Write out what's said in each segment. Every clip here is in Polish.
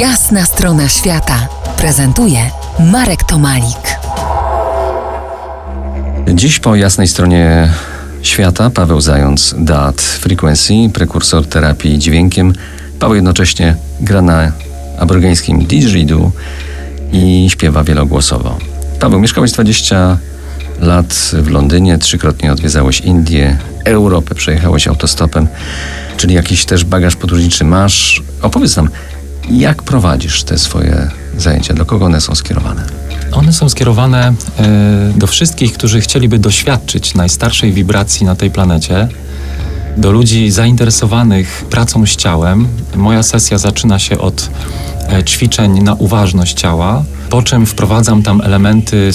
Jasna strona świata prezentuje Marek Tomalik. Dziś po jasnej stronie świata Paweł Zając, DAT Frequency, prekursor terapii dźwiękiem. Paweł jednocześnie gra na aborygeńskim didgeridoo i śpiewa wielogłosowo. Paweł, mieszkałeś 20 lat w Londynie, trzykrotnie odwiedzałeś Indię, Europę, przejechałeś autostopem, czyli jakiś też bagaż podróżniczy masz. Opowiedz nam, jak prowadzisz te swoje zajęcia? Do kogo one są skierowane? One są skierowane e, do wszystkich, którzy chcieliby doświadczyć najstarszej wibracji na tej planecie, do ludzi zainteresowanych pracą z ciałem. Moja sesja zaczyna się od e, ćwiczeń na uważność ciała, po czym wprowadzam tam elementy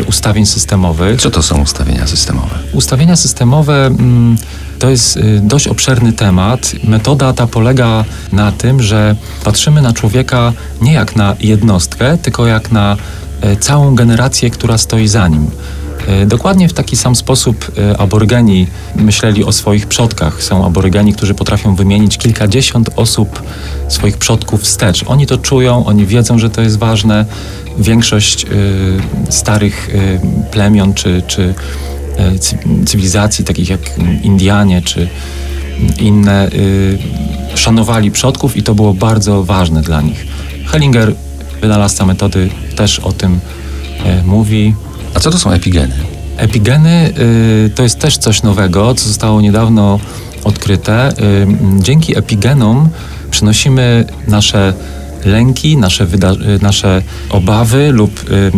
e, ustawień systemowych. Co to są ustawienia systemowe? Ustawienia systemowe mm, to jest dość obszerny temat. Metoda ta polega na tym, że patrzymy na człowieka nie jak na jednostkę, tylko jak na E, całą generację, która stoi za nim. E, dokładnie w taki sam sposób aborygeni myśleli o swoich przodkach. Są aborygeni, którzy potrafią wymienić kilkadziesiąt osób swoich przodków wstecz. Oni to czują, oni wiedzą, że to jest ważne. Większość y, starych y, plemion czy, czy y, cywilizacji, takich jak Indianie czy inne, szanowali przodków i to było bardzo ważne dla nich. Hellinger wynalazca metody też o tym e, mówi. A co to są epigeny? Epigeny y, to jest też coś nowego, co zostało niedawno odkryte. Y, dzięki epigenom przynosimy nasze lęki, nasze, y, nasze obawy lub y,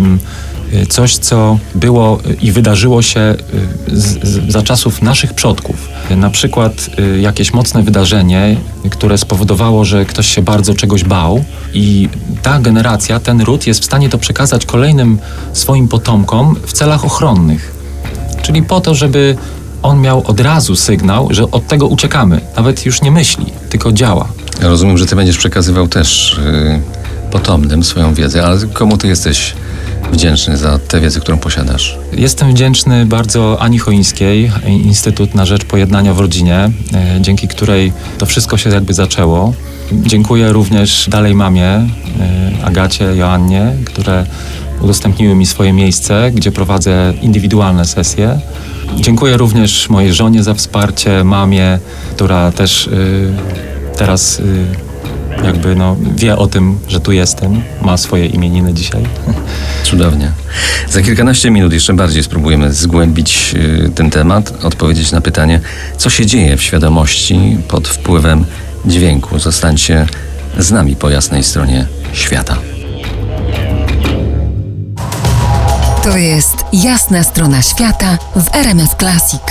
Y, coś, co było i wydarzyło się y, z, z, za czasów naszych przodków. Na przykład y, jakieś mocne wydarzenie, które spowodowało, że ktoś się bardzo czegoś bał, i ta generacja, ten ród jest w stanie to przekazać kolejnym swoim potomkom w celach ochronnych. Czyli po to, żeby on miał od razu sygnał, że od tego uciekamy. Nawet już nie myśli, tylko działa. Ja rozumiem, że ty będziesz przekazywał też yy, potomnym swoją wiedzę, ale komu ty jesteś wdzięczny za tę wiedzę, którą posiadasz? Jestem wdzięczny bardzo Ani Choińskiej, Instytut na Rzecz Pojednania w Rodzinie, e, dzięki której to wszystko się jakby zaczęło. Dziękuję również dalej mamie, e, Agacie, Joannie, które udostępniły mi swoje miejsce, gdzie prowadzę indywidualne sesje. Dziękuję również mojej żonie za wsparcie, mamie, która też y, teraz y, jakby no, wie o tym, że tu jestem, ma swoje imieniny dzisiaj. Cudownie. Za kilkanaście minut jeszcze bardziej spróbujemy zgłębić y, ten temat, odpowiedzieć na pytanie, co się dzieje w świadomości pod wpływem dźwięku. Zostańcie z nami po jasnej stronie świata. To jest jasna strona świata w RMS Classic.